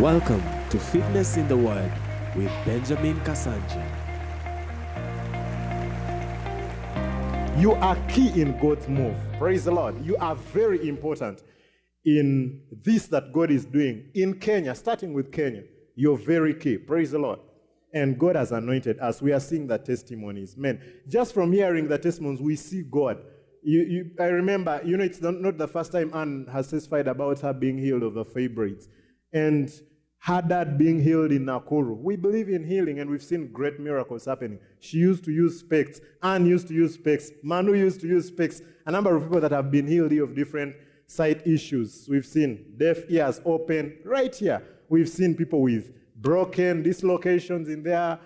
Welcome to Fitness in the Word with Benjamin Kasankya. You are key in God's move. Praise the Lord. You are very important in this that God is doing in Kenya, starting with Kenya. You're very key. Praise the Lord. And God has anointed us. We are seeing the testimonies. Man, just from hearing the testimonies, we see God. You, you, I remember, you know, it's not, the first time Anne has testified about her being healed of the fibroids. And her dad being healed in Nakuru. We believe in healing and we've seen great miracles happening. She used to use specs. Anne used to use specs. Manu used to use specs. A number of people that have been healed of different sight issues. We've seen deaf ears open right here. We've seen people with broken dislocations in their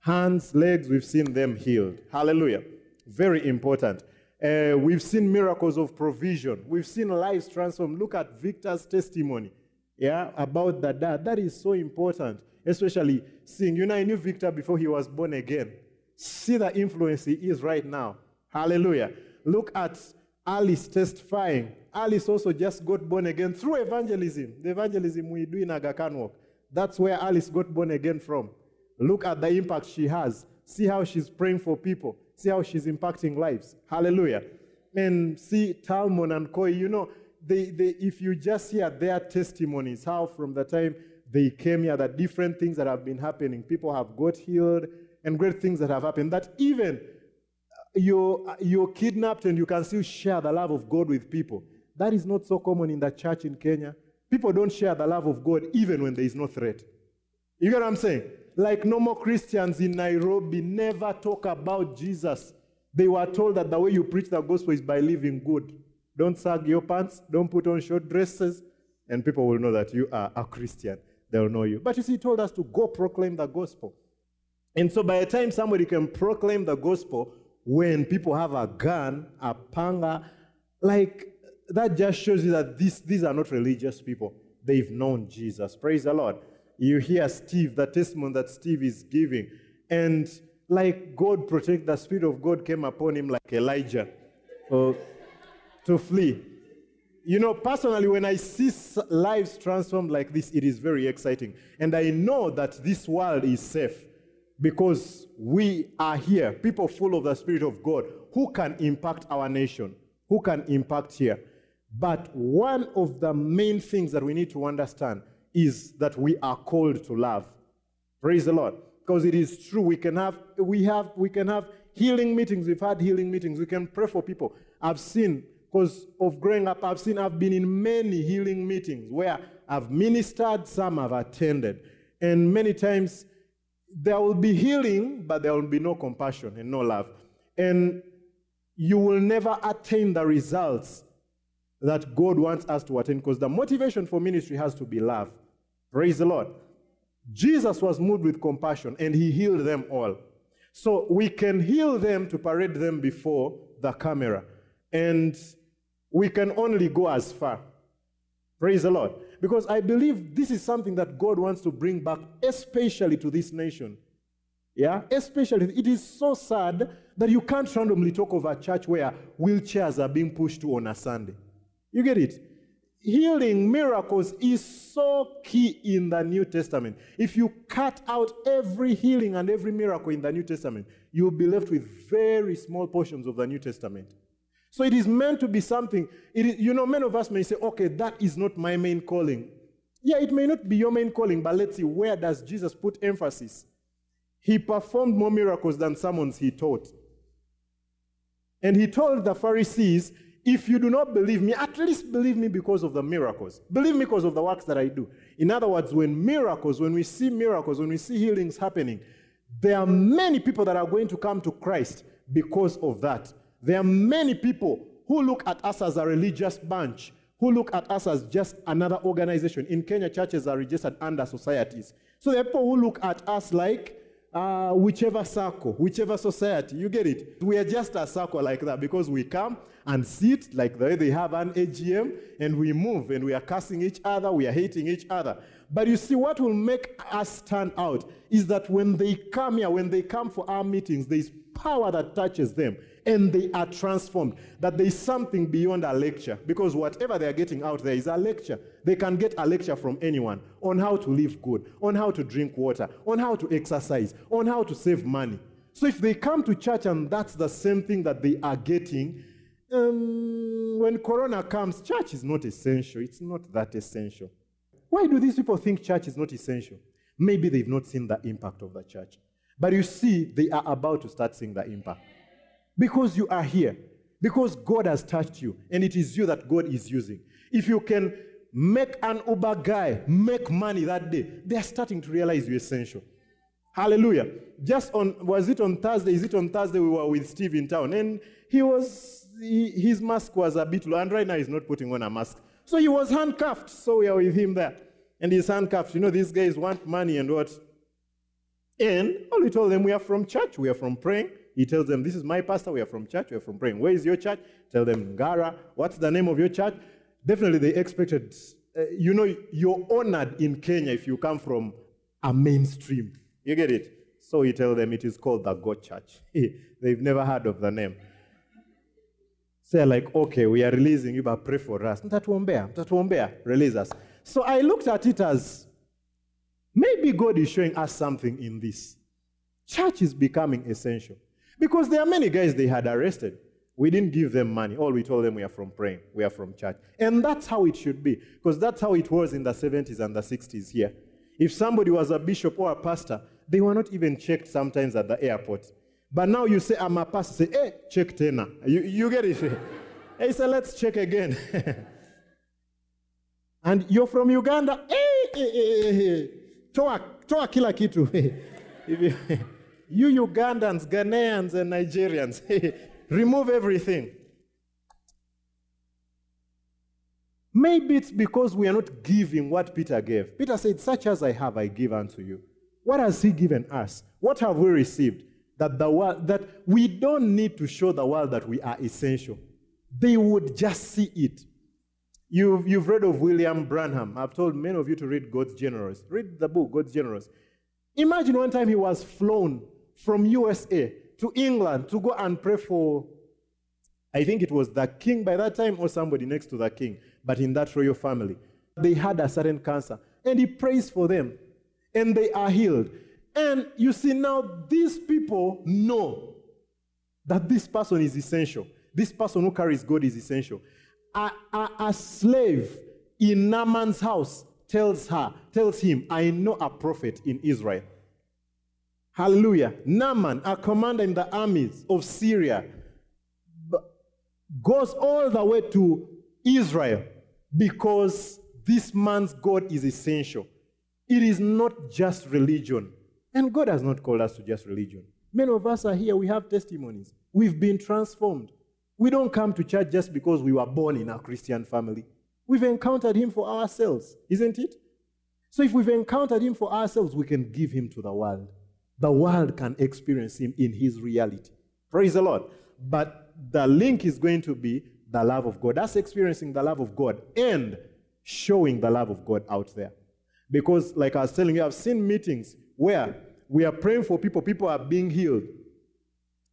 hands, legs. We've seen them healed. Hallelujah. Very important. Uh, we've seen miracles of provision. We've seen lives transformed. Look at Victor's testimony yeah, about the dad. That is so important, especially seeing, you know, I knew Victor before he was born again. See the influence he is right now. Hallelujah. Look at Alice testifying. Alice also just got born again through evangelism. The evangelism we do in Aga Khan Walk. That's where Alice got born again from. Look at the impact she has. See how she's praying for people. See how she's impacting lives. Hallelujah. And see Talmon and Koi, you know, they, they, if you just hear their testimonies, how from the time they came here, the different things that have been happening, people have got healed, and great things that have happened, that even you're, you're kidnapped and you can still share the love of God with people. That is not so common in the church in Kenya. People don't share the love of God even when there is no threat. You get what I'm saying? Like normal Christians in Nairobi never talk about Jesus. They were told that the way you preach the gospel is by living good. Don't sag your pants, don't put on short dresses, and people will know that you are a Christian. They'll know you. But you see, he told us to go proclaim the gospel. And so by the time somebody can proclaim the gospel, when people have a gun, a panga, like that just shows you that this, these are not religious people. They've known Jesus. Praise the Lord. You hear Steve, the testimony that Steve is giving. And like God protect, the Spirit of God came upon him like Elijah uh, to flee. You know, personally, when I see lives transformed like this, it is very exciting. And I know that this world is safe because we are here, people full of the Spirit of God, who can impact our nation, who can impact here. But one of the main things that we need to understand is that we are called to love. Praise the Lord. Because it is true, we can have we have we can have healing meetings. We've had healing meetings. We can pray for people. I've seen, because of growing up, I've seen I've been in many healing meetings where I've ministered, some I've attended. And many times there will be healing, but there will be no compassion and no love. And you will never attain the results that God wants us to attain because the motivation for ministry has to be love. Praise the Lord. Jesus was moved with compassion and he healed them all. So we can heal them to parade them before the camera. And we can only go as far. Praise the Lord. Because I believe this is something that God wants to bring back, especially to this nation. Yeah? Especially, it is so sad that you can't randomly talk of a church where wheelchairs are being pushed to on a Sunday. You get it? Healing miracles is so key in the New Testament. If you cut out every healing and every miracle in the New Testament, you'll be left with very small portions of the New Testament. So it is meant to be something. It is, you know, many of us may say, okay, that is not my main calling. Yeah, it may not be your main calling, but let's see, where does Jesus put emphasis? He performed more miracles than sermons he taught. And he told the Pharisees, if you do not believe me, at least believe me because of the miracles. Believe me because of the works that I do. In other words, when miracles, when we see miracles, when we see healings happening, there are many people that are going to come to Christ because of that. There are many people who look at us as a religious bunch, who look at us as just another organization. In Kenya, churches are registered under societies. So there are people who look at us like uh, whichever circle, whichever society. You get it? We are just a circle like that because we come and sit like the way they have an AGM and we move and we are cursing each other, we are hating each other. But you see, what will make us stand out is that when they come here, when they come for our meetings, there is power that touches them. And they are transformed. That there is something beyond a lecture because whatever they are getting out there is a lecture. They can get a lecture from anyone on how to live good, on how to drink water, on how to exercise, on how to save money. So if they come to church and that's the same thing that they are getting, um, when Corona comes, church is not essential. It's not that essential. Why do these people think church is not essential? Maybe they've not seen the impact of the church. But you see, they are about to start seeing the impact. Because you are here, because God has touched you, and it is you that God is using. If you can make an Uber guy make money that day, they are starting to realize you're essential. Hallelujah. Just on, was it on Thursday? Is it on Thursday we were with Steve in town? And he was, he, his mask was a bit low, and right now he's not putting on a mask. So he was handcuffed. So we are with him there. And he's handcuffed. You know, these guys want money and what? And all he told them, we are from church, we are from praying. He tells them, this is my pastor, we are from church, we are from praying. Where is your church? Tell them, Ngara. What's the name of your church? Definitely they expected, uh, you know, you're honored in Kenya if you come from a mainstream. You get it? So he tells them it is called the God Church. They've never heard of the name. So they're like, okay, we are releasing you, but pray for us. Mtatuombea, mtatuombea, release us. So I looked at it as maybe God is showing us something in this. Church is becoming essential. Because there are many guys they had arrested. We didn't give them money. All we told them we are from praying, we are from church. And that's how it should be. Because that's how it was in the 70s and the 60s here. If somebody was a bishop or a pastor, they were not even checked sometimes at the airport. But now you say, I'm a pastor, say, hey, check tena. You, you get it? hey, so let's check again. and you're from Uganda, hey, hey, hey, hey. Toa, toa kila kitu. if you, you Ugandans, Ghanaians, and Nigerians, remove everything. Maybe it's because we are not giving what Peter gave. Peter said, Such as I have, I give unto you. What has he given us? What have we received? That the world that we don't need to show the world that we are essential. They would just see it. You've, you've read of William Branham. I've told many of you to read God's Generals. Read the book, God's Generals. Imagine one time he was flown from USA to England to go and pray for, I think it was the king by that time or somebody next to the king, but in that royal family. They had a certain cancer. And he prays for them. And they are healed. And you see now, these people know that this person is essential. This person who carries God is essential. A, a, a slave in Naaman's house tells her, tells him, I know a prophet in Israel. Hallelujah. Naaman, a commander in the armies of Syria, goes all the way to Israel because this man's God is essential. It is not just religion. And God has not called us to just religion. Many of us are here, we have testimonies. We've been transformed. We don't come to church just because we were born in a Christian family. We've encountered Him for ourselves, isn't it? So if we've encountered Him for ourselves, we can give Him to the world. The world can experience Him in His reality. Praise the Lord. But the link is going to be the love of God. That's experiencing the love of God and showing the love of God out there. Because, like I was telling you, I've seen meetings where we are praying for people, people are being healed.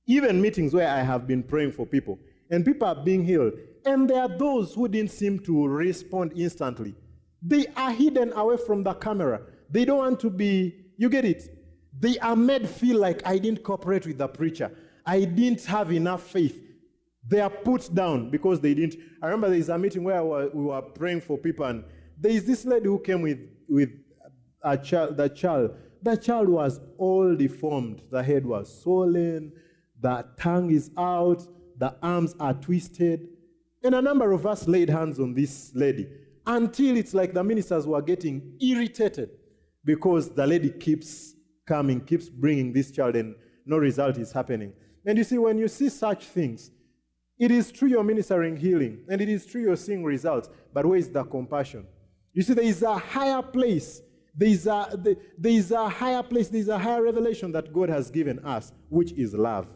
Even meetings where I have been praying for people, and people are being healed. And there are those who didn't seem to respond instantly. They are hidden away from the camera. They don't want to be, you get it? They are made feel like I didn't cooperate with the preacher. I didn't have enough faith. They are put down because they didn't. I remember there is a meeting where we were praying for people, and there is this lady who came with, with a child, the child. The child was all deformed. The head was swollen, the tongue is out, the arms are twisted. And a number of us laid hands on this lady until it's like the ministers were getting irritated because the lady keeps coming, keeps bringing this child, and no result is happening. And you see, when you see such things, it is true you're ministering healing, and it is true you're seeing results, but where is the compassion? You see, there is a higher place. There is a, there is a higher place, there is a higher revelation that God has given us, which is love.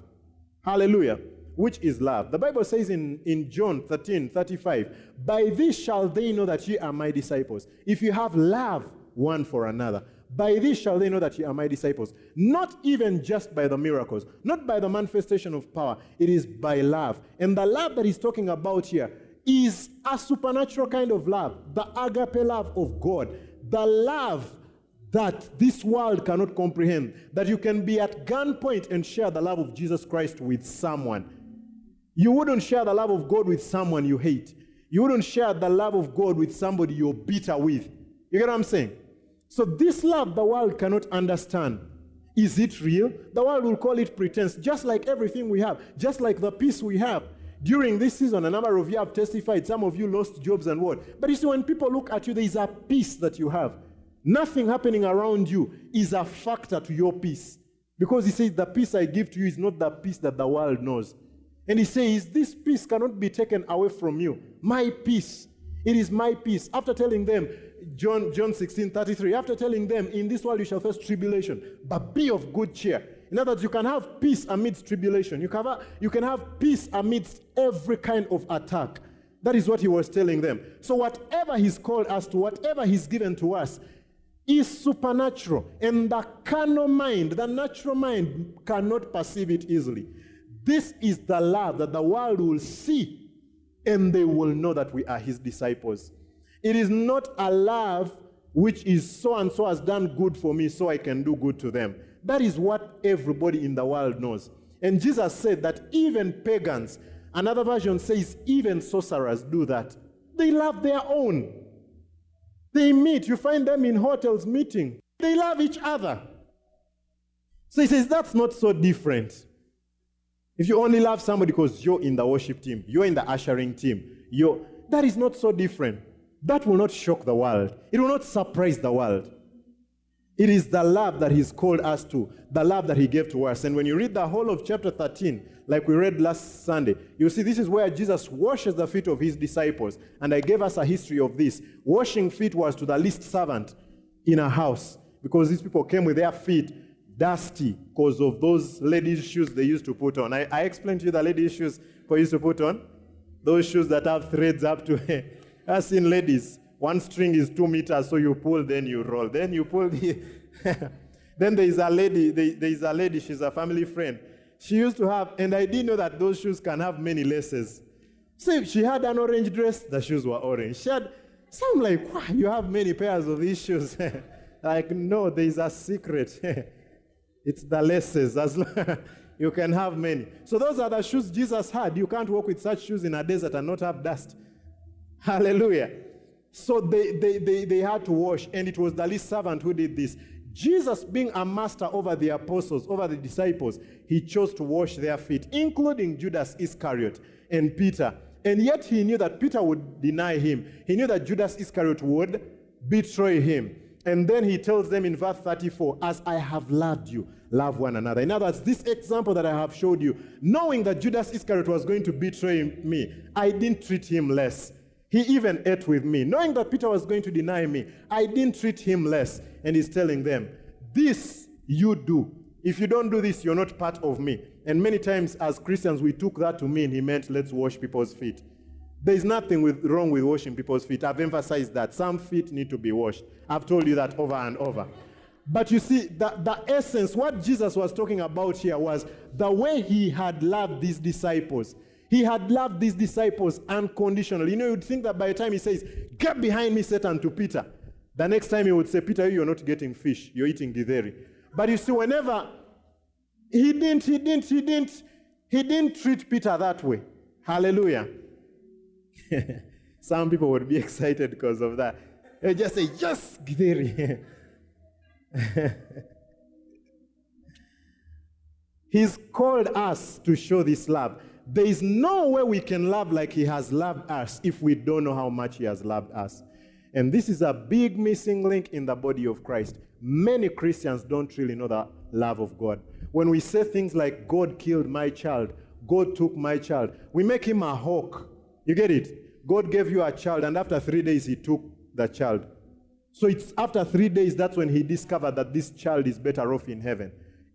Hallelujah. Which is love. The Bible says in, in John 13 35, By this shall they know that ye are my disciples, if you have love one for another. By this shall they know that ye are my disciples. Not even just by the miracles, not by the manifestation of power. It is by love. And the love that he's talking about here is a supernatural kind of love, the agape love of God, the love that this world cannot comprehend, that you can be at gunpoint and share the love of Jesus Christ with someone. You wouldn't share the love of God with someone you hate. You wouldn't share the love of God with somebody you're bitter with. You get what I'm saying? So, this love the world cannot understand. Is it real? The world will call it pretense, just like everything we have, just like the peace we have. During this season, a number of you have testified. Some of you lost jobs and what. But you see, when people look at you, there is a peace that you have. Nothing happening around you is a factor to your peace. Because he says, The peace I give to you is not the peace that the world knows. And he says, This peace cannot be taken away from you. My peace. It is my peace. After telling them, John, John 16, 33, after telling them, In this world you shall face tribulation, but be of good cheer. In other words, you can have peace amidst tribulation. You can have, you can have peace amidst every kind of attack. That is what he was telling them. So, whatever he's called us to, whatever he's given to us, is supernatural. And the carnal mind, the natural mind, cannot perceive it easily. This is the love that the world will see, and they will know that we are his disciples. It is not a love which is so and so has done good for me, so I can do good to them. That is what everybody in the world knows. And Jesus said that even pagans, another version says, even sorcerers do that. They love their own. They meet, you find them in hotels meeting. They love each other. So he says, that's not so different. If you only love somebody because you're in the worship team, you're in the ushering team, you're, that is not so different. That will not shock the world. It will not surprise the world. It is the love that He's called us to, the love that He gave to us. And when you read the whole of chapter 13, like we read last Sunday, you see this is where Jesus washes the feet of His disciples. And I gave us a history of this. Washing feet was to the least servant in a house because these people came with their feet dusty because of those ladies' shoes they used to put on. I, I explained to you the ladies' shoes people used to put on. Those shoes that have threads up to I've seen ladies. One string is two meters, so you pull, then you roll. Then you pull the. then there is a lady, there is a lady, she's a family friend. She used to have, and I didn't know that those shoes can have many laces. So she had an orange dress, the shoes were orange. She had, so I'm like, wow, you have many pairs of these shoes. like, no, there is a secret. it's the laces. As you can have many. So those are the shoes Jesus had. You can't walk with such shoes in a desert and not have dust. Hallelujah. So they, they, they, they had to wash, and it was the least servant who did this. Jesus, being a master over the apostles, over the disciples, he chose to wash their feet, including Judas Iscariot and Peter. And yet he knew that Peter would deny him. He knew that Judas Iscariot would betray him. And then he tells them in verse 34, As I have loved you, love one another. In other words, this example that I have showed you, knowing that Judas Iscariot was going to betray me, I didn't treat him less. He even ate with me. Knowing that Peter was going to deny me, I didn't treat him less. And he's telling them, This you do. If you don't do this, you're not part of me. And many times as Christians, we took that to mean he meant let's wash people's feet. There's nothing with, wrong with washing people's feet. I've emphasized that. Some feet need to be washed. I've told you that over and over. But you see, the, the essence, what Jesus was talking about here was the way he had loved these disciples. He had loved these disciples unconditionally. You know, you'd think that by the time he says, Get behind me, Satan, to Peter, the next time he would say, Peter, you're not getting fish, you're eating githeri. But you see, whenever he didn't, he didn't, he didn't, he didn't treat Peter that way. Hallelujah. Some people would be excited because of that. They just say, Yes, githeri. He's called us to show this love. There is no way we can love like He has loved us if we don't know how much He has loved us. And this is a big missing link in the body of Christ. Many Christians don't really know the love of God. When we say things like, God killed my child, God took my child, we make him a hawk. You get it? God gave you a child, and after three days, he took the child. So it's after three days that's when he discovered that this child is better off in heaven.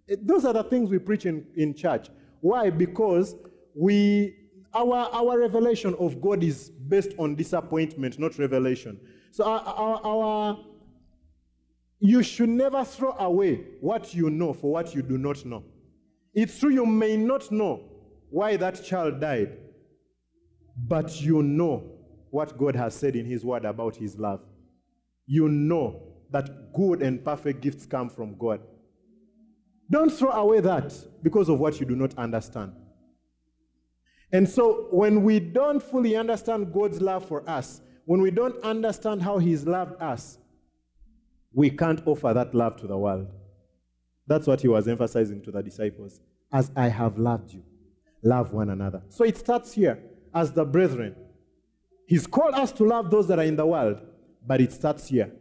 Eh, those are the things we preach in, in church. Why? Because we our, our revelation of God is based on disappointment, not revelation. So our, our, our you should never throw away what you know for what you do not know. It's true you may not know why that child died, but you know what God has said in His Word about His love. You know that good and perfect gifts come from God. Don't throw away that because of what you do not understand. And so, when we don't fully understand God's love for us, when we don't understand how He's loved us, we can't offer that love to the world. That's what He was emphasizing to the disciples. As I have loved you, love one another. So it starts here as the brethren. He's called us to love those that are in the world, but it starts here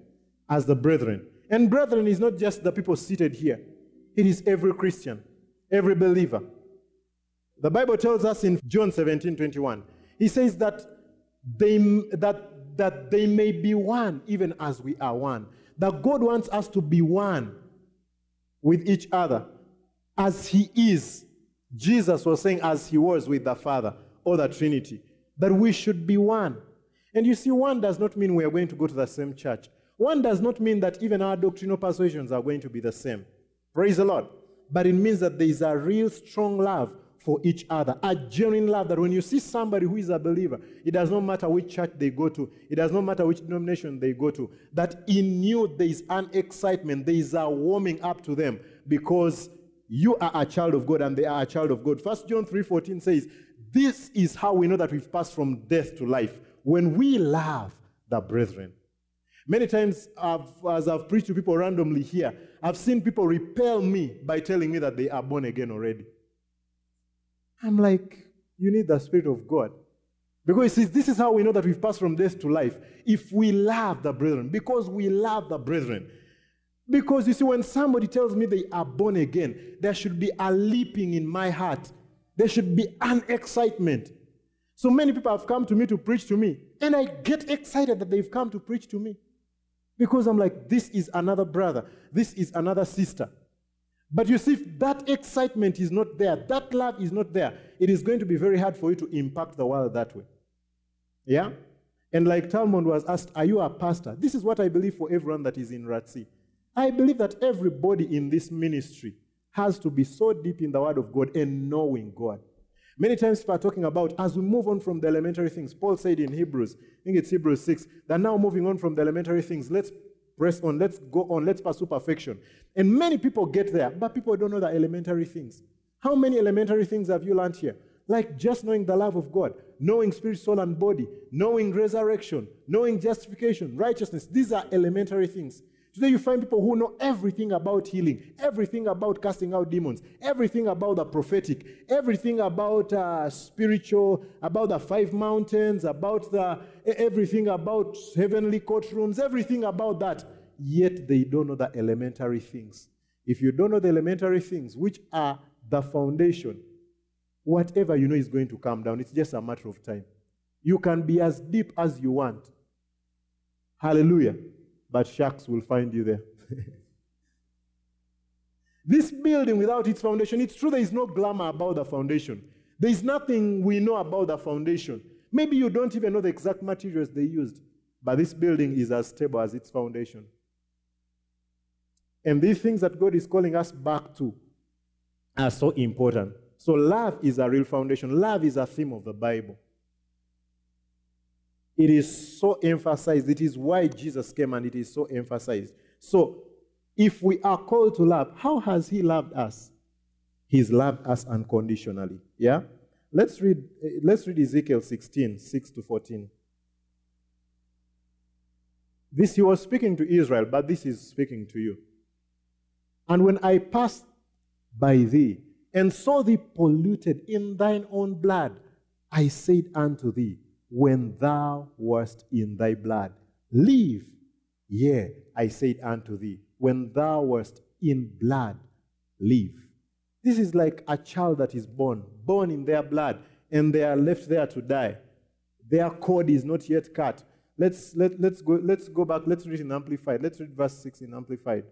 as the brethren. And brethren is not just the people seated here, it is every Christian, every believer. The Bible tells us in John 17 21, he says that they, that, that they may be one, even as we are one. That God wants us to be one with each other as He is. Jesus was saying, as He was with the Father or the Trinity, that we should be one. And you see, one does not mean we are going to go to the same church. One does not mean that even our doctrinal persuasions are going to be the same. Praise the Lord. But it means that there is a real strong love for each other. A genuine love that when you see somebody who is a believer, it does not matter which church they go to, it does not matter which denomination they go to, that in you there is an excitement, there is a warming up to them because you are a child of God and they are a child of God. First John 3:14 says, This is how we know that we've passed from death to life. When we love the brethren. Many times, I've, as I've preached to people randomly here, I've seen people repel me by telling me that they are born again already. I'm like, you need the Spirit of God. Because says, this is how we know that we've passed from death to life. If we love the brethren, because we love the brethren. Because you see, when somebody tells me they are born again, there should be a leaping in my heart. There should be an excitement. So many people have come to me to preach to me, and I get excited that they've come to preach to me. Because I'm like, this is another brother, this is another sister. But you see, if that excitement is not there, that love is not there, it is going to be very hard for you to impact the world that way. Yeah? And like Talmud was asked, Are you a pastor? This is what I believe for everyone that is in RATC. I believe that everybody in this ministry has to be so deep in the Word of God and knowing God. Many times people are talking about as we move on from the elementary things. Paul said in Hebrews, I think it's Hebrews 6, that now moving on from the elementary things, let's press on, let's go on, let's pursue perfection. And many people get there, but people don't know the elementary things. How many elementary things have you learned here? Like just knowing the love of God, knowing spirit, soul, and body, knowing resurrection, knowing justification, righteousness. These are elementary things. Today you find people who know everything about healing, everything about casting out demons, everything about the prophetic, everything about uh, spiritual, about the five mountains, about the everything about heavenly courtrooms, everything about that. Yet they don't know the elementary things. If you don't know the elementary things, which are the foundation, whatever you know is going to come down. It's just a matter of time. You can be as deep as you want. Hallelujah but sharks will find you there. this building without its foundation, it's true there is no glamour about the foundation. There is nothing we know about the foundation. Maybe you don't even know the exact materials they used, but this building is as stable as its foundation. And these things that God is calling us back to are so important. So, love is a real foundation. Love is a theme of the Bible. It is so emphasized. It is why Jesus came and it is so emphasized. So, if we are called to love, how has He loved us? He's loved us unconditionally. Yeah? Let's read, eh, let's read Ezekiel 16, 6 to 14. This he was speaking to Israel, but this is speaking to you. And when I passed by thee and saw thee polluted in thine own blood, I said unto thee, when thou wast in thy blood. Live, yea, I said unto thee, when thou wast in blood, live. This is like a child that is born, born in their blood, and they are left there to die. Their cord is not yet cut. Let's, let, let's, go, let's go back. Let's read in Amplified. Let's read verse 6 in Amplified.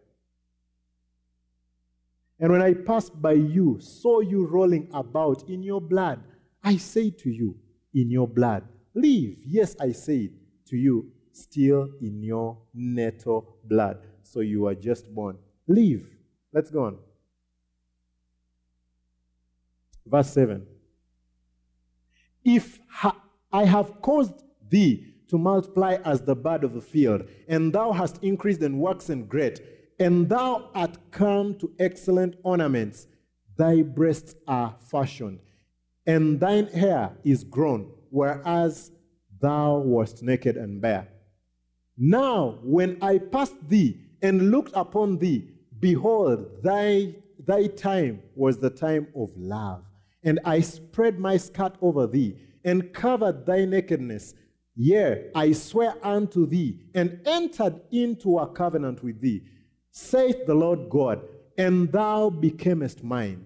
And when I passed by you, saw you rolling about in your blood, I say to you, in your blood, Live, yes, I say it to you, still in your natal blood. so you were just born. Leave. Let's go on. Verse 7. If ha- I have caused thee to multiply as the bird of the field, and thou hast increased and waxen great, and thou art come to excellent ornaments, thy breasts are fashioned, and thine hair is grown, whereas thou wast naked and bare. Now, when I passed thee and looked upon thee, behold, thy, thy time was the time of love. And I spread my skirt over thee and covered thy nakedness. Yea, I swear unto thee and entered into a covenant with thee, saith the Lord God, and thou becamest mine.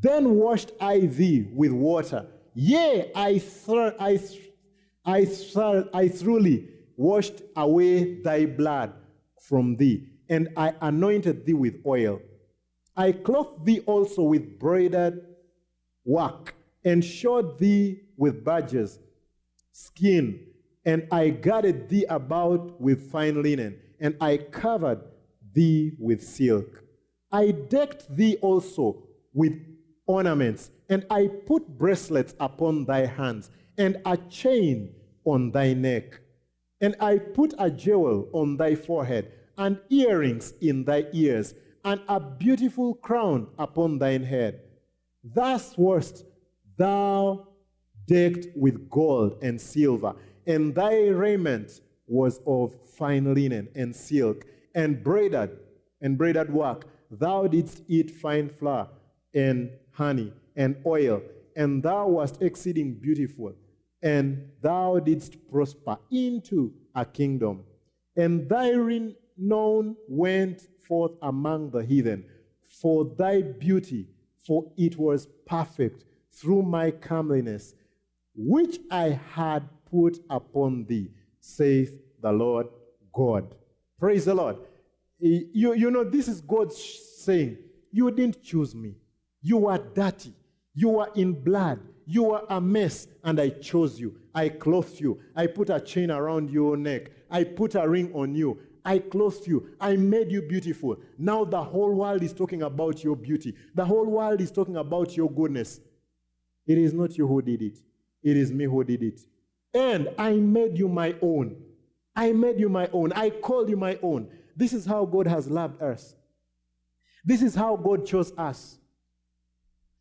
Then washed I thee with water. Yea, I, thr- I, th- I, thr- I thoroughly washed away thy blood from thee, and I anointed thee with oil. I clothed thee also with broidered work, and shod thee with badgers, skin, and I girded thee about with fine linen, and I covered thee with silk. I decked thee also with ornaments, and I put bracelets upon thy hands, and a chain on thy neck. And I put a jewel on thy forehead, and earrings in thy ears, and a beautiful crown upon thine head. Thus wast thou decked with gold and silver, and thy raiment was of fine linen and silk, and braided, and braided work. Thou didst eat fine flour and honey and oil, and thou wast exceeding beautiful, and thou didst prosper into a kingdom. And thy renown went forth among the heathen for thy beauty, for it was perfect through my comeliness, which I had put upon thee, saith the Lord God. Praise the Lord. You, you know, this is God saying, You didn't choose me. You were dirty. You were in blood. You were a mess, and I chose you. I clothed you. I put a chain around your neck. I put a ring on you. I clothed you. I made you beautiful. Now the whole world is talking about your beauty. The whole world is talking about your goodness. It is not you who did it, it is me who did it. And I made you my own. I made you my own. I called you my own. This is how God has loved us. This is how God chose us.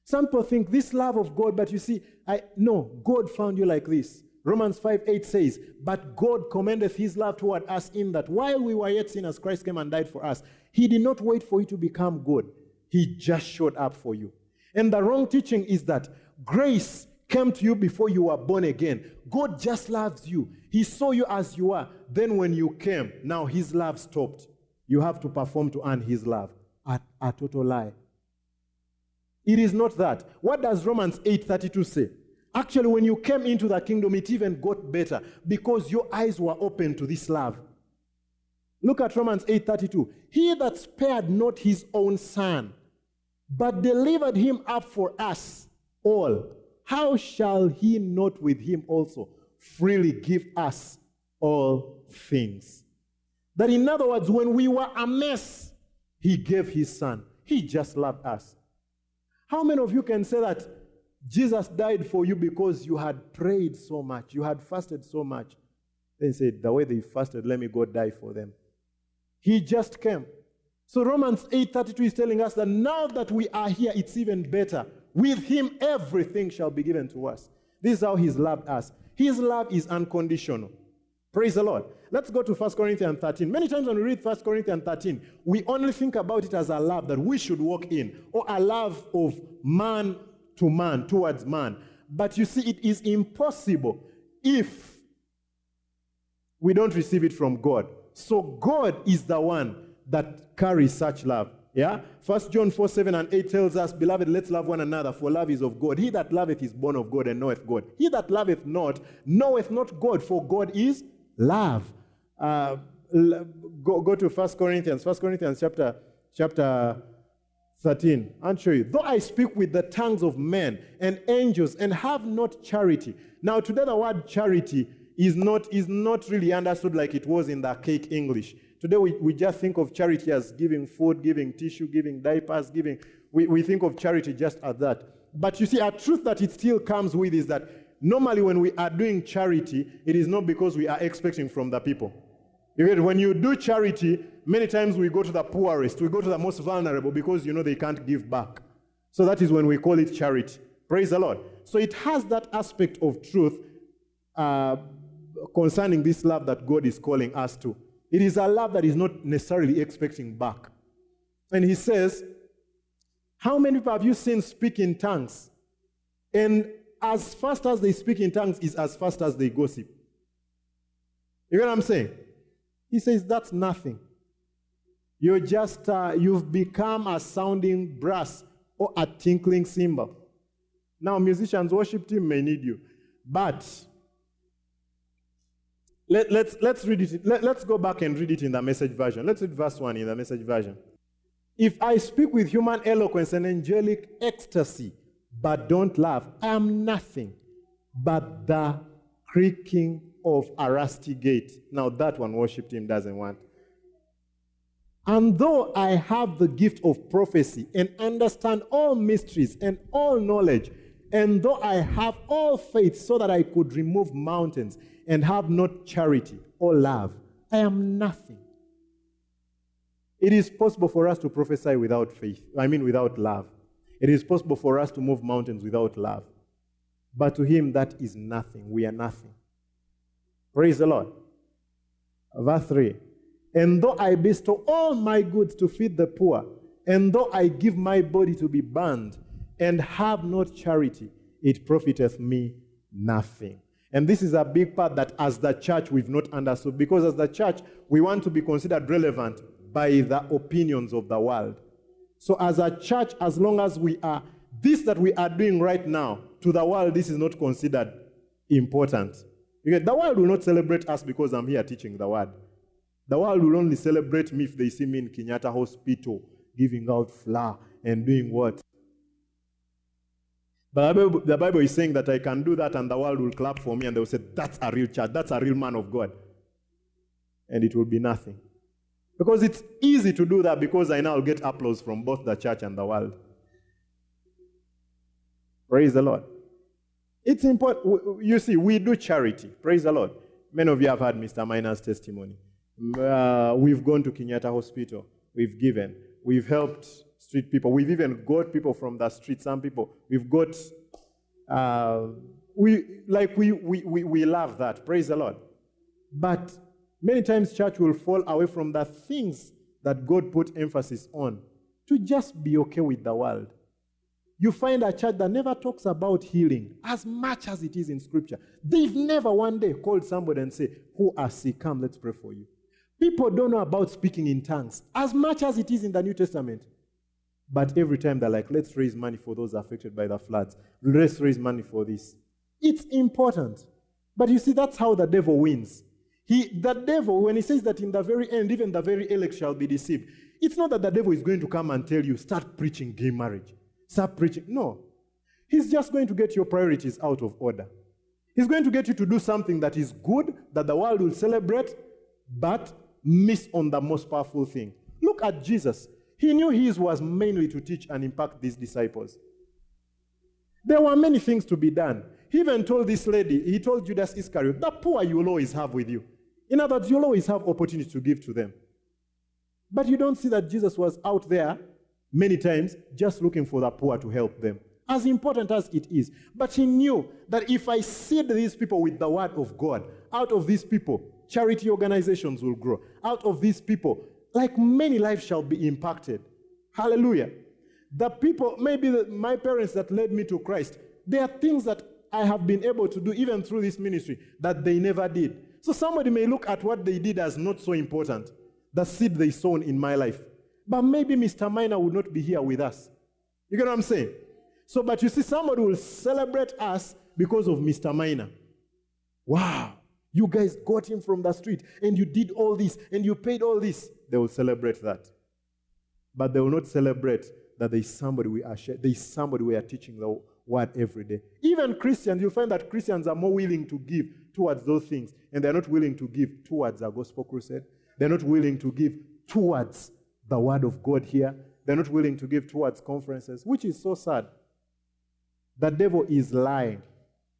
Some people think this love of God, but you see, I no, God found you like this. Romans 5 8 says, But God commendeth his love toward us in that while we were yet sinners, Christ came and died for us. He did not wait for you to become good, he just showed up for you. And the wrong teaching is that grace came to you before you were born again. God just loves you. He saw you as you are. Then when you came, now his love stopped. You have to perform to earn his love. A, a total lie. It is not that. What does Romans 8:32 say? Actually, when you came into the kingdom, it even got better because your eyes were open to this love. Look at Romans 8:32. He that spared not his own son, but delivered him up for us all, how shall he not with him also freely give us all things? That in other words, when we were a mess, he gave his son. He just loved us. How many of you can say that Jesus died for you because you had prayed so much, you had fasted so much? Then said, The way they fasted, let me go die for them. He just came. So Romans 8:32 is telling us that now that we are here, it's even better. With him, everything shall be given to us. This is how he's loved us. His love is unconditional. Praise the Lord. Let's go to 1 Corinthians 13. Many times when we read 1 Corinthians 13, we only think about it as a love that we should walk in, or a love of man to man, towards man. But you see, it is impossible if we don't receive it from God. So God is the one that carries such love. Yeah? First John 4, 7 and 8 tells us, Beloved, let's love one another, for love is of God. He that loveth is born of God and knoweth God. He that loveth not, knoweth not God, for God is love. Uh, go, go to First Corinthians, First Corinthians chapter, chapter 13. I'll show you. Though I speak with the tongues of men and angels and have not charity. Now, today the word charity is not, is not really understood like it was in the cake English. Today we, we just think of charity as giving food, giving tissue, giving diapers, giving. We, we think of charity just as that. But you see, a truth that it still comes with is that normally when we are doing charity, it is not because we are expecting from the people. You get? When you do charity, many times we go to the poorest, we go to the most vulnerable because you know they can't give back. So that is when we call it charity. Praise the Lord. So it has that aspect of truth uh, concerning this love that God is calling us to. It is a love that is not necessarily expecting back. And he says, How many people have you seen speak in tongues? And as fast as they speak in tongues is as fast as they gossip. You know what I'm saying? He says, That's nothing. You're just, uh, you've become a sounding brass or a tinkling cymbal. Now, musicians, worship team may need you. But let, let's, let's read it. Let, let's go back and read it in the message version. Let's read verse 1 in the message version. If I speak with human eloquence and angelic ecstasy, but don't laugh. I am nothing but the creaking of a rusty gate. Now, that one worship team doesn't want. And though I have the gift of prophecy and understand all mysteries and all knowledge, and though I have all faith so that I could remove mountains and have not charity or love, I am nothing. It is possible for us to prophesy without faith, I mean, without love. It is possible for us to move mountains without love. But to him, that is nothing. We are nothing. Praise the Lord. Verse 3 And though I bestow all my goods to feed the poor, and though I give my body to be burned, and have not charity, it profiteth me nothing. And this is a big part that as the church we've not understood because as the church we want to be considered relevant by the opinions of the world. So as a church, as long as we are, this that we are doing right now, to the world, this is not considered important. Because the world will not celebrate us because I'm here teaching the word. The world will only celebrate me if they see me in Kenyatta Hospital giving out flour and doing what? But the Bible, the Bible is saying that I can do that and the world will clap for me and they will say, That's a real church, that's a real man of God. And it will be nothing. Because it's easy to do that because I now get applause from both the church and the world. Praise the Lord. It's important. You see, we do charity. Praise the Lord. Many of you have heard Mr. Miner's testimony. Uh, we've gone to Kenyatta Hospital. We've given. We've helped street people. We've even got people from the street, some people. We've got, uh, we, like, we, we, we, we love that. Praise the Lord. But many times, church will fall away from the things that God put emphasis on to just be okay with the world. You find a church that never talks about healing as much as it is in Scripture. They've never one day called somebody and say, Who are sick? Come, let's pray for you. People don't know about speaking in tongues as much as it is in the New Testament. But every time they're like, let's raise money for those affected by the floods. Let's raise money for this. It's important. But you see, that's how the devil wins. He, the devil, when he says that in the very end, even the very elect shall be deceived, it's not that the devil is going to come and tell you, start preaching gay marriage. Start preaching. No. He's just going to get your priorities out of order. He's going to get you to do something that is good, that the world will celebrate, but miss on the most powerful thing. Look at Jesus. He knew his was mainly to teach and impact these disciples. There were many things to be done. He even told this lady, he told Judas Iscariot, the poor you will always have with you. In other words, you'll always have opportunity to give to them. But you don't see that Jesus was out there many times just looking for the poor to help them. As important as it is. But he knew that if I seed these people with the word of God, out of these people, charity organizations will grow. Out of these people, like many lives shall be impacted. Hallelujah. The people, maybe the, my parents that led me to Christ, there are things that I have been able to do even through this ministry that they never did. So somebody may look at what they did as not so important, the seed they sown in my life. But maybe Mr. Miner would not be here with us. You get what I'm saying? So, but you see, somebody will celebrate us because of Mr. Miner. Wow. You guys got him from the street and you did all this and you paid all this. They will celebrate that. But they will not celebrate that there is somebody we are there is somebody we are teaching the word every day. Even Christians, you'll find that Christians are more willing to give towards those things and they're not willing to give towards a gospel crusade. They're not willing to give towards the word of God here. They're not willing to give towards conferences, which is so sad. The devil is lying.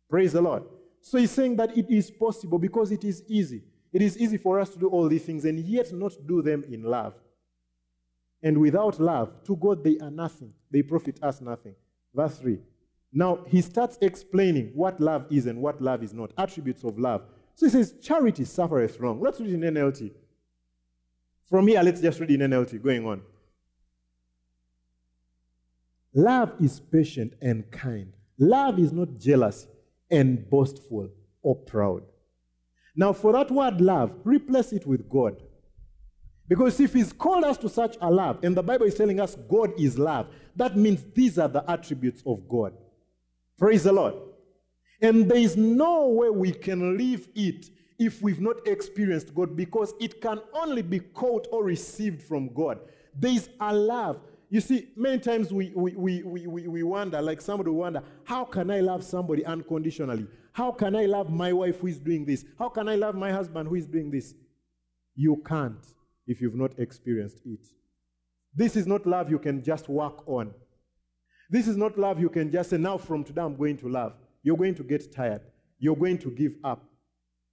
Praise the Lord. So he's saying that it is possible because it is easy. It is easy for us to do all these things and yet not do them in love. And without love, to God they are nothing. They profit us nothing. Verse 3. Now he starts explaining what love is and what love is not, attributes of love. So he says, Charity suffereth long. Let's read in NLT. From here, let's just read in NLT, going on. Love is patient and kind. Love is not jealous and boastful or proud. Now, for that word love, replace it with God. Because if He's called us to such a love, and the Bible is telling us God is love, that means these are the attributes of God. Praise the Lord. And there is no way we can live it if we've not experienced God because it can only be caught or received from God. There is a love. You see, many times we, we, we, we, we wonder, like somebody wonder, how can I love somebody unconditionally? How can I love my wife who is doing this? How can I love my husband who is doing this? You can't if you've not experienced it. This is not love you can just work on. This is not love you can just say, now from today I'm going to love. You're going to get tired. You're going to give up.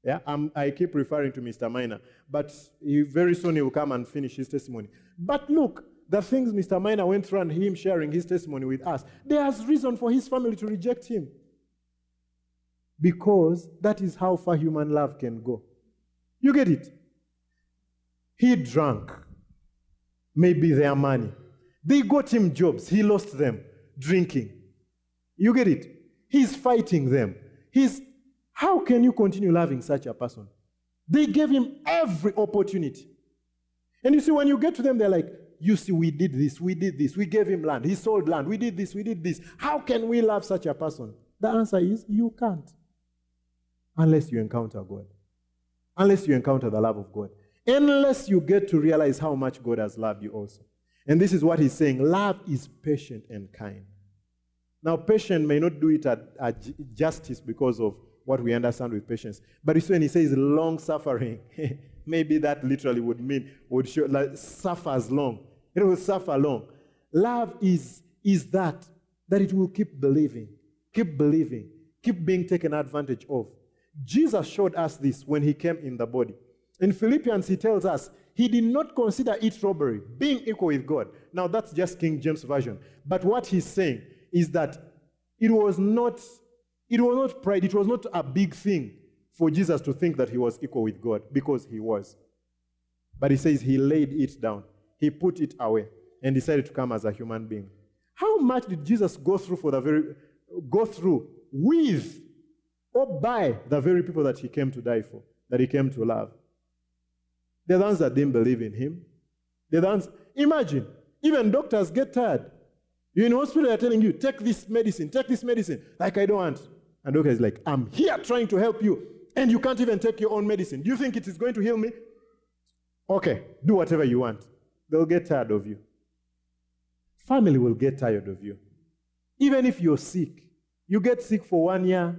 Yeah, I'm, i keep referring to Mr. Miner, but he, very soon he will come and finish his testimony. But look, the things Mr. Miner went through and him sharing his testimony with us, there's reason for his family to reject him. Because that is how far human love can go. You get it? He drank, maybe their money. They got him jobs, he lost them drinking. You get it? He's fighting them. He's how can you continue loving such a person? They gave him every opportunity. And you see, when you get to them, they're like, You see, we did this, we did this, we gave him land, he sold land, we did this, we did this. How can we love such a person? The answer is you can't. Unless you encounter God. Unless you encounter the love of God. Unless you get to realize how much God has loved you also. And this is what he's saying love is patient and kind. Now, patient may not do it at, at justice because of what we understand with patience. But it's when he says long suffering, maybe that literally would mean, would show, like, suffers long. It will suffer long. Love is, is that, that it will keep believing, keep believing, keep being taken advantage of. Jesus showed us this when he came in the body. In Philippians, he tells us he did not consider it robbery, being equal with God. Now, that's just King James Version. But what he's saying is that it was not it was not pride, it was not a big thing for Jesus to think that he was equal with God because he was. But he says he laid it down, he put it away, and decided to come as a human being. How much did Jesus go through for the very go through with or by the very people that he came to die for, that he came to love? They're the ones that didn't believe in him. They're the ones, imagine, even doctors get tired. You're in hospital, they're telling you, take this medicine, take this medicine. Like, I don't want. And doctor is like, I'm here trying to help you, and you can't even take your own medicine. Do you think it is going to heal me? Okay, do whatever you want. They'll get tired of you. Family will get tired of you. Even if you're sick, you get sick for one year,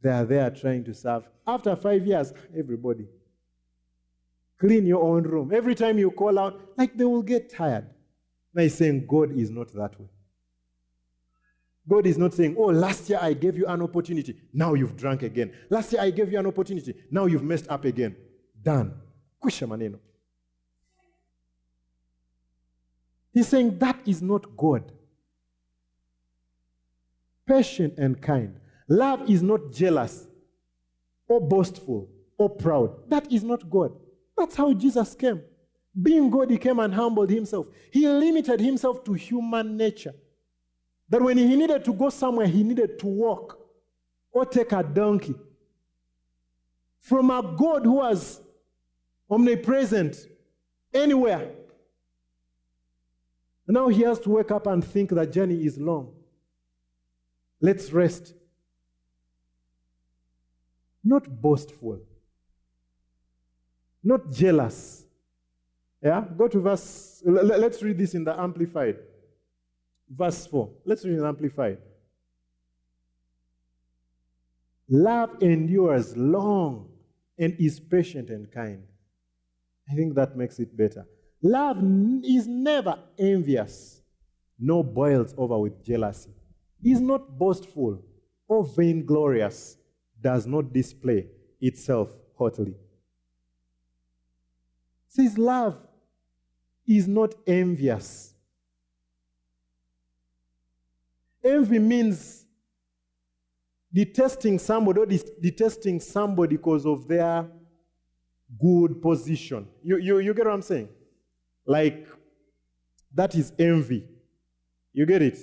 they are there trying to serve. After five years, everybody. Clean your own room. Every time you call out, like they will get tired. Now he's saying God is not that way. God is not saying, Oh, last year I gave you an opportunity. Now you've drunk again. Last year I gave you an opportunity. Now you've messed up again. Done. Maneno. He's saying that is not God. Patient and kind. Love is not jealous or boastful or proud. That is not God. That's how Jesus came. Being God, he came and humbled himself. He limited himself to human nature. That when he needed to go somewhere, he needed to walk or take a donkey. From a God who was omnipresent anywhere. Now he has to wake up and think the journey is long. Let's rest. Not boastful, not jealous. Yeah? Go to verse, let's read this in the Amplified. Verse 4. Let's read it amplified. Love endures long and is patient and kind. I think that makes it better. Love is never envious, nor boils over with jealousy, is not boastful or vainglorious, does not display itself haughtily. Says love is not envious. Envy means detesting somebody or detesting somebody because of their good position. You, you, you get what I'm saying? Like, that is envy. You get it?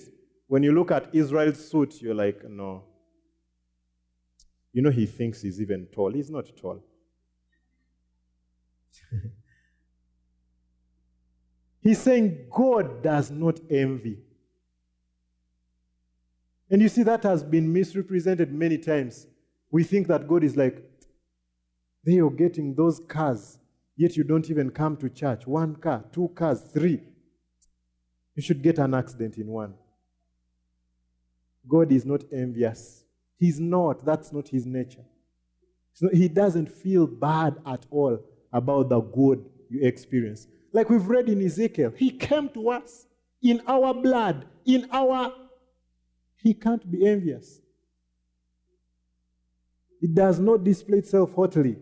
When you look at Israel's suit, you're like, no. You know, he thinks he's even tall. He's not tall. he's saying God does not envy. And you see, that has been misrepresented many times. We think that God is like, they are getting those cars, yet you don't even come to church. One car, two cars, three. You should get an accident in one. God is not envious. He's not. That's not his nature. So he doesn't feel bad at all about the good you experience. Like we've read in Ezekiel, he came to us in our blood, in our. He can't be envious. It does not display itself haughtily,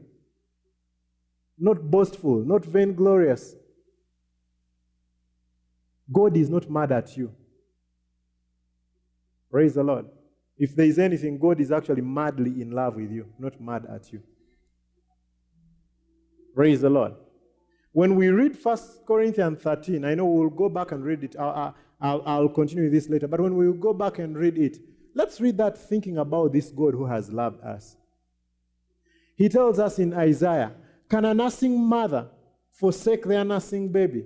not boastful, not vainglorious. God is not mad at you. Praise the Lord. If there is anything, God is actually madly in love with you, not mad at you. Praise the Lord. When we read 1 Corinthians 13, I know we'll go back and read it. I'll, I'll, I'll continue this later. But when we go back and read it, let's read that thinking about this God who has loved us. He tells us in Isaiah Can a nursing mother forsake their nursing baby?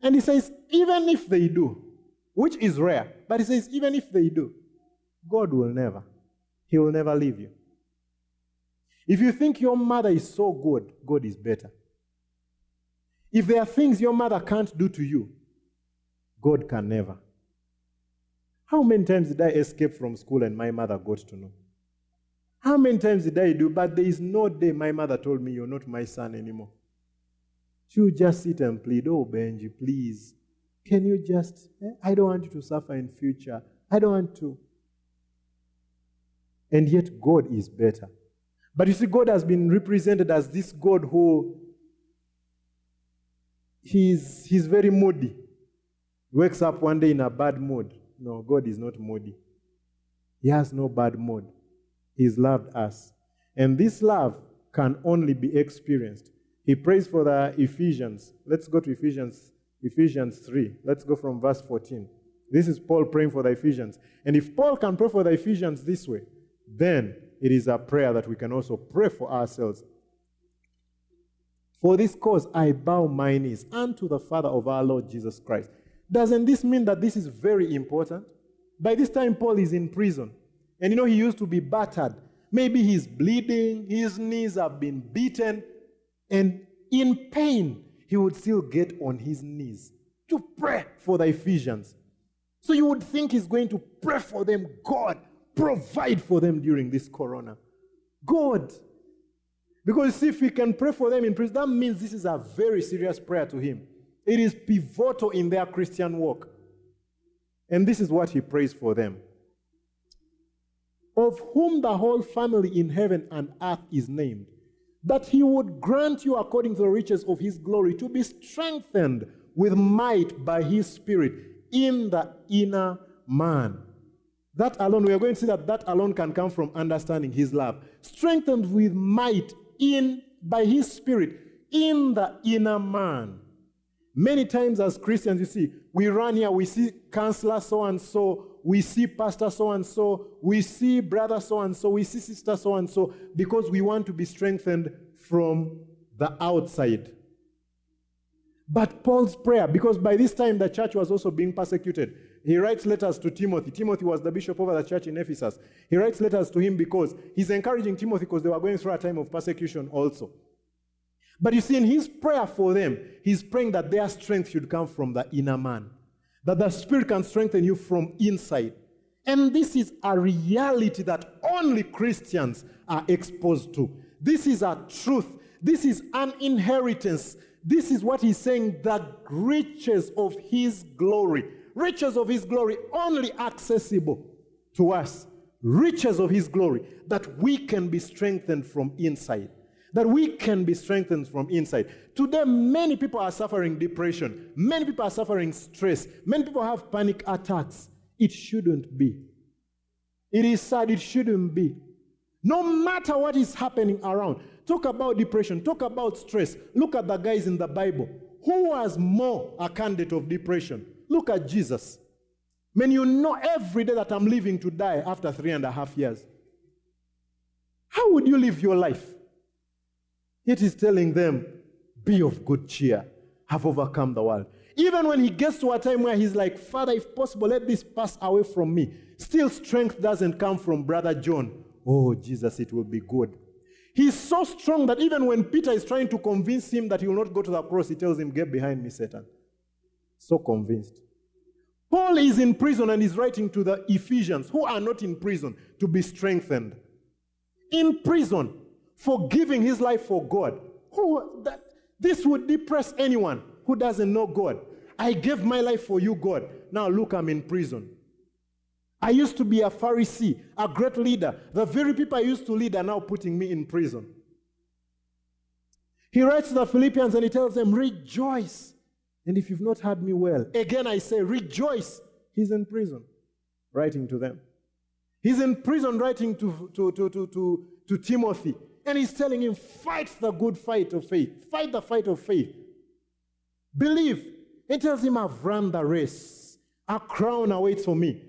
And he says, Even if they do, which is rare, but he says, Even if they do, God will never. He will never leave you. If you think your mother is so good, God is better. If there are things your mother can't do to you, God can never. How many times did I escape from school and my mother got to know? How many times did I do? But there is no day my mother told me, You're not my son anymore. She would just sit and plead, Oh, Benji, please. Can you just, eh? I don't want you to suffer in future. I don't want to. And yet God is better. But you see, God has been represented as this God who he's, he's very moody. Wakes up one day in a bad mood. No, God is not moody. He has no bad mood. He's loved us. And this love can only be experienced. He prays for the Ephesians. Let's go to Ephesians, Ephesians 3. Let's go from verse 14. This is Paul praying for the Ephesians. And if Paul can pray for the Ephesians this way, then it is a prayer that we can also pray for ourselves. For this cause I bow my knees unto the Father of our Lord Jesus Christ. Doesn't this mean that this is very important? By this time, Paul is in prison. And you know, he used to be battered. Maybe he's bleeding, his knees have been beaten, and in pain, he would still get on his knees to pray for the Ephesians. So you would think he's going to pray for them. God, provide for them during this corona. God. Because see, if we can pray for them in prison, that means this is a very serious prayer to him. It is pivotal in their Christian walk. And this is what he prays for them. Of whom the whole family in heaven and earth is named, that he would grant you according to the riches of his glory to be strengthened with might by his spirit in the inner man. That alone, we are going to see that that alone can come from understanding his love. Strengthened with might in by his spirit in the inner man. Many times as Christians, you see, we run here, we see counselor so and so, we see pastor so and so, we see brother so and so, we see sister so and so, because we want to be strengthened from the outside. But Paul's prayer, because by this time the church was also being persecuted, he writes letters to Timothy. Timothy was the bishop over the church in Ephesus. He writes letters to him because he's encouraging Timothy because they were going through a time of persecution also. But you see, in his prayer for them, he's praying that their strength should come from the inner man, that the Spirit can strengthen you from inside. And this is a reality that only Christians are exposed to. This is a truth This is an inheritance. This is what he's saying the riches of his glory. Riches of his glory only accessible to us. Riches of his glory that we can be strengthened from inside. That we can be strengthened from inside. Today, many people are suffering depression. Many people are suffering stress. Many people have panic attacks. It shouldn't be. It is sad. It shouldn't be. No matter what is happening around, talk about depression, talk about stress. Look at the guys in the Bible. Who was more a candidate of depression? Look at Jesus. Man, you know every day that I'm living to die after three and a half years. How would you live your life? It is telling them, be of good cheer, have overcome the world. Even when he gets to a time where he's like, Father, if possible, let this pass away from me. Still, strength doesn't come from Brother John Oh, Jesus, it will be good. He's so strong that even when Peter is trying to convince him that he will not go to the cross, he tells him, Get behind me, Satan. So convinced. Paul is in prison and is writing to the Ephesians who are not in prison to be strengthened. In prison for giving his life for God. Who, that, this would depress anyone who doesn't know God. I gave my life for you, God. Now look, I'm in prison. I used to be a Pharisee, a great leader. The very people I used to lead are now putting me in prison. He writes to the Philippians and he tells them, Rejoice. And if you've not heard me well, again I say, Rejoice. He's in prison, writing to them. He's in prison writing to, to, to, to, to, to Timothy. And he's telling him, Fight the good fight of faith. Fight the fight of faith. Believe. He tells him, I've run the race. A crown awaits for me.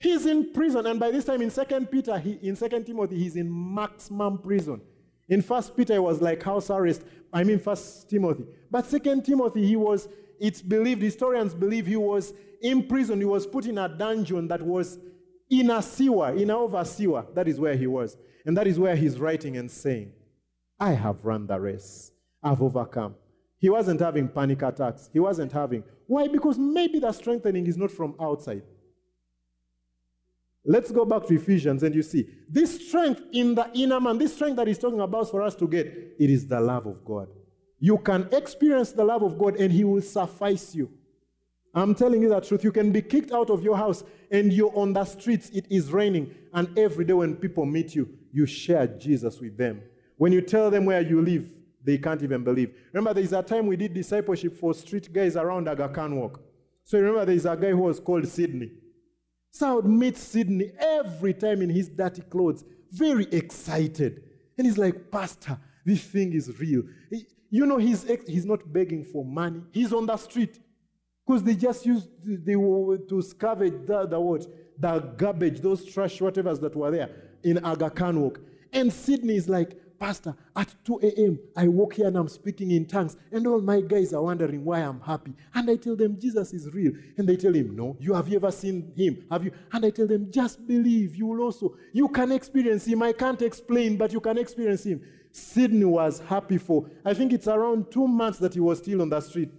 He's in prison, and by this time in Second Peter, he, in Second Timothy, he's in maximum prison. In First Peter, it was like house arrest. I mean, First Timothy, but Second Timothy, he was. It's believed historians believe he was in prison. He was put in a dungeon that was in a sewer, in a over sewer. That is where he was, and that is where he's writing and saying, "I have run the race. I've overcome." He wasn't having panic attacks. He wasn't having. Why? Because maybe the strengthening is not from outside. Let's go back to Ephesians and you see this strength in the inner man, this strength that he's talking about for us to get, it is the love of God. You can experience the love of God and he will suffice you. I'm telling you the truth. You can be kicked out of your house and you're on the streets, it is raining, and every day when people meet you, you share Jesus with them. When you tell them where you live, they can't even believe. Remember, there's a time we did discipleship for street guys around Aga Walk. So remember, there's a guy who was called Sydney. So I would meet Sydney every time in his dirty clothes, very excited. And he's like, Pastor, this thing is real. He, you know, he's, he's not begging for money. He's on the street. Because they just used they were to scavenge the, the what? The garbage, those trash, whatever's that were there in Aga Khan Walk. And Sydney is like, Pastor, at 2 a.m., I walk here and I'm speaking in tongues, and all my guys are wondering why I'm happy. And I tell them, Jesus is real. And they tell him, No, you have you ever seen him? Have you? And I tell them, just believe, you will also. You can experience him. I can't explain, but you can experience him. Sydney was happy for, I think it's around two months that he was still on the street.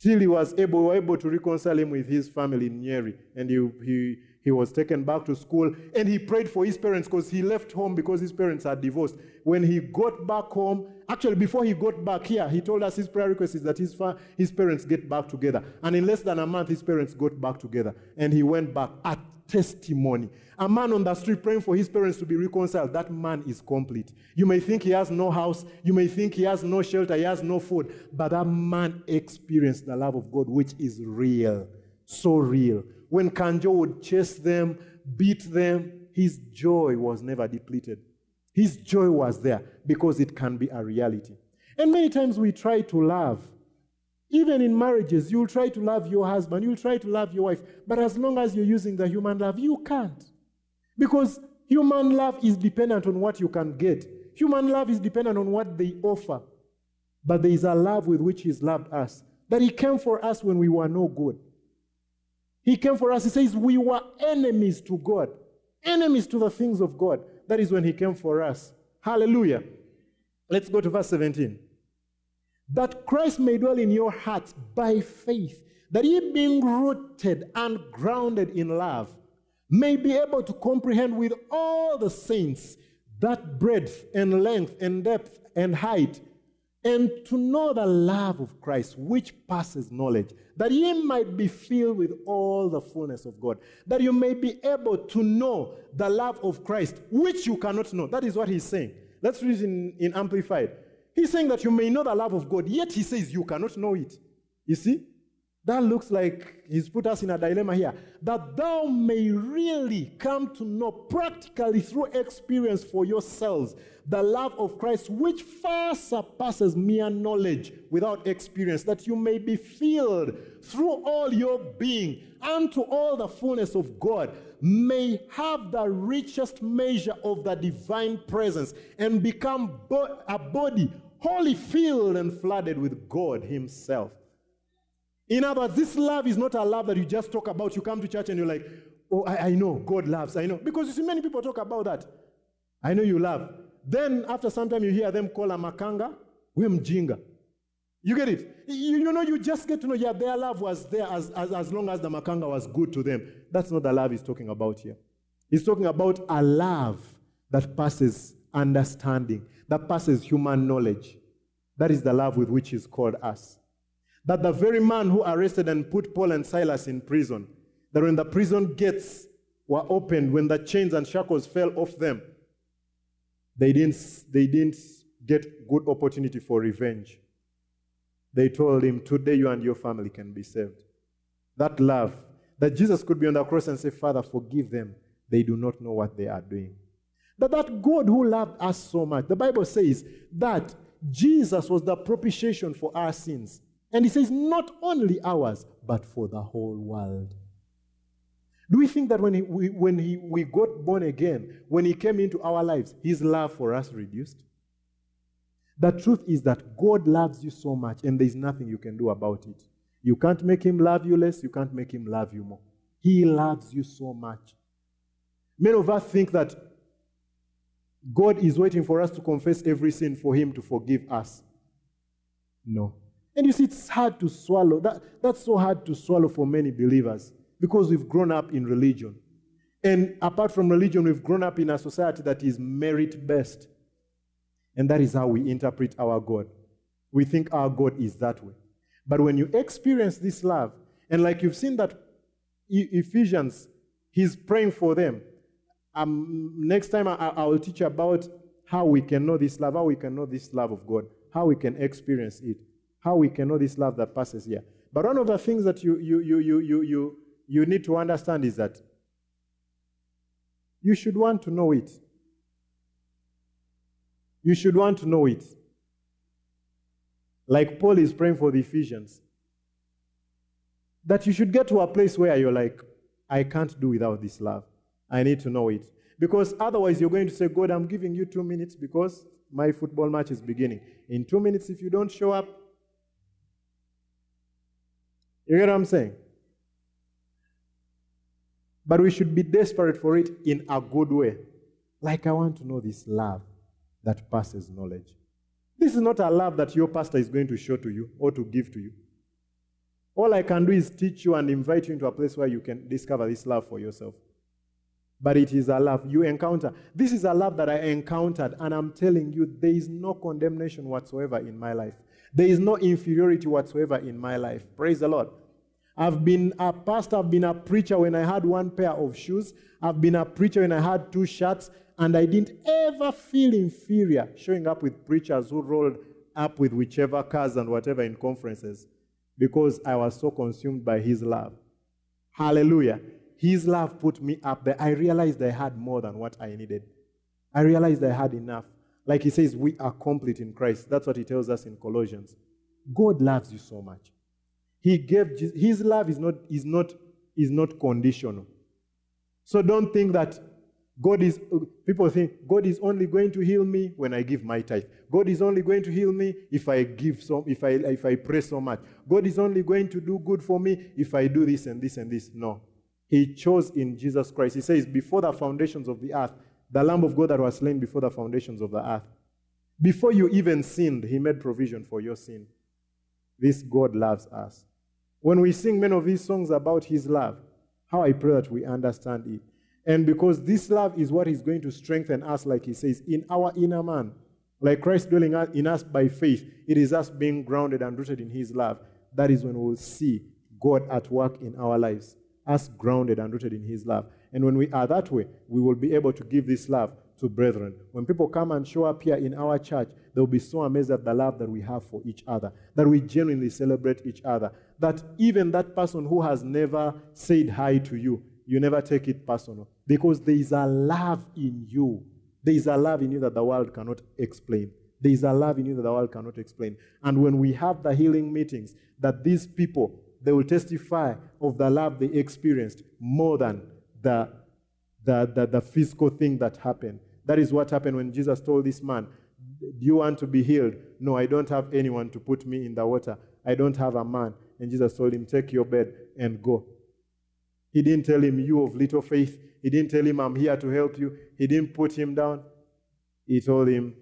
Till he was able, able to reconcile him with his family in Nyeri. And he, he he was taken back to school and he prayed for his parents because he left home because his parents had divorced. When he got back home, actually, before he got back here, he told us his prayer request is that his, fa- his parents get back together. And in less than a month, his parents got back together. And he went back. A testimony. A man on the street praying for his parents to be reconciled, that man is complete. You may think he has no house, you may think he has no shelter, he has no food, but that man experienced the love of God, which is real. So real when Kanjo would chase them, beat them, his joy was never depleted. His joy was there because it can be a reality. And many times we try to love. Even in marriages, you'll try to love your husband, you'll try to love your wife, but as long as you're using the human love, you can't. Because human love is dependent on what you can get. Human love is dependent on what they offer. But there is a love with which He's loved us, that He came for us when we were no good. He came for us. He says, We were enemies to God, enemies to the things of God. That is when He came for us. Hallelujah. Let's go to verse 17. That Christ may dwell in your hearts by faith, that ye being rooted and grounded in love, may be able to comprehend with all the saints that breadth and length and depth and height, and to know the love of Christ, which passes knowledge, that ye might be filled with all the fullness of God, that you may be able to know the love of Christ, which you cannot know. That is what he's saying. Let's read in, in Amplified. He's saying that you may know the love of God, yet he says you cannot know it. You see? That looks like he's put us in a dilemma here. That thou may really come to know practically through experience for yourselves the love of Christ, which far surpasses mere knowledge without experience, that you may be filled through all your being unto all the fullness of God, may have the richest measure of the divine presence, and become bo- a body wholly filled and flooded with God Himself. In other words, this love is not a love that you just talk about. You come to church and you're like, oh, I, I know, God loves, I know. Because you see, many people talk about that. I know you love. Then after some time you hear them call a makanga, we mjinga. You get it? You, you, know, you just get to know, yeah, their love was there as, as, as long as the makanga was good to them. That's not the love he's talking about here. He's talking about a love that passes understanding, that passes human knowledge. That is the love with which he's called us that the very man who arrested and put Paul and Silas in prison, that when the prison gates were opened, when the chains and shackles fell off them, they didn't, they didn't get good opportunity for revenge. They told him, Today you and your family can be saved. That love, that Jesus could be on the cross and say, Father, forgive them. They do not know what they are doing. That that God who loved us so much, the Bible says that Jesus was the propitiation for our sins. And he says, not only ours, but for the whole world. Do we think that when, he, when he, we got born again, when he came into our lives, his love for us reduced? The truth is that God loves you so much, and there's nothing you can do about it. You can't make him love you less, you can't make him love you more. He loves you so much. Many of us think that God is waiting for us to confess every sin for him to forgive us. No. And you see, it's hard to swallow. That, that's so hard to swallow for many believers because we've grown up in religion. And apart from religion, we've grown up in a society that is merit based. And that is how we interpret our God. We think our God is that way. But when you experience this love, and like you've seen that Ephesians, he's praying for them. Um, next time I, I will teach about how we can know this love, how we can know this love of God, how we can experience it how we can know this love that passes here. But one of the things that you, you, you, you, you, you, you need to understand is that you should want to know it. You should want to know it. Like Paul is praying for the Ephesians. That you should get to a place where you're like, I can't do without this love. I need to know it. Because otherwise, you're going to say, God, I'm giving you two minutes because my football match is beginning. In two minutes, if you don't show up, you get what I'm saying? But we should be desperate for it in a good way. Like, I want to know this love that passes knowledge. This is not a love that your pastor is going to show to you or to give to you. All I can do is teach you and invite you into a place where you can discover this love for yourself. But it is a love you encounter. This is a love that I encountered, and I'm telling you, there is no condemnation whatsoever in my life. There is no inferiority whatsoever in my life. Praise the Lord. I've been a pastor, I've been a preacher when I had one pair of shoes. I've been a preacher when I had two shirts, and I didn't ever feel inferior showing up with preachers who rolled up with whichever cars and whatever in conferences because I was so consumed by His love. Hallelujah. His love put me up there. I realized I had more than what I needed. I realized I had enough. Like he says, we are complete in Christ. That's what he tells us in Colossians. God loves you so much. He gave his love is not, is not, is not conditional. So don't think that God is, people think God is only going to heal me when I give my tithe. God is only going to heal me if I give so, if I, if I pray so much. God is only going to do good for me if I do this and this and this. No. He chose in Jesus Christ. He says, before the foundations of the earth, the Lamb of God that was slain before the foundations of the earth. Before you even sinned, He made provision for your sin. This God loves us. When we sing many of these songs about His love, how I pray that we understand it. And because this love is what is going to strengthen us, like he says, in our inner man. Like Christ dwelling in us by faith, it is us being grounded and rooted in his love. That is when we'll see God at work in our lives, us grounded and rooted in his love. And when we are that way, we will be able to give this love to brethren. When people come and show up here in our church, they'll be so amazed at the love that we have for each other, that we genuinely celebrate each other, that even that person who has never said hi to you, you never take it personal because there is a love in you. There is a love in you that the world cannot explain. There is a love in you that the world cannot explain. And when we have the healing meetings, that these people, they will testify of the love they experienced more than the, the, the, the physical thing that happened. That is what happened when Jesus told this man, Do you want to be healed? No, I don't have anyone to put me in the water. I don't have a man. And Jesus told him, Take your bed and go. He didn't tell him, You of little faith. He didn't tell him, I'm here to help you. He didn't put him down. He told him,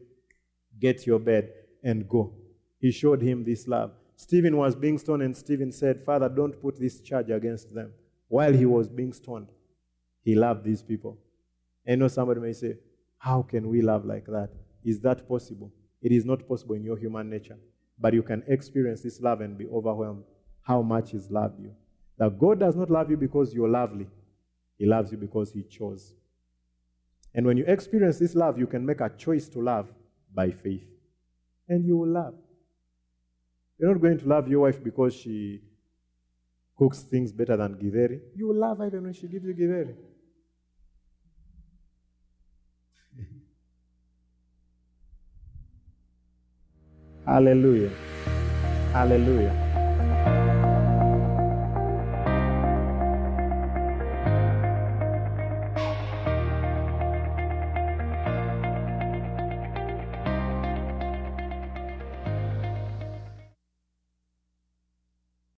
Get your bed and go. He showed him this love. Stephen was being stoned, and Stephen said, Father, don't put this charge against them. While he was being stoned, he loved these people. And know somebody may say, How can we love like that? Is that possible? It is not possible in your human nature. But you can experience this love and be overwhelmed how much He's loved you. That God does not love you because you're lovely, He loves you because He chose. And when you experience this love, you can make a choice to love by faith. And you will love. You're not going to love your wife because she cooks things better than Githeri. You will love her even when she gives you Githeri. Hallelujah. Hallelujah.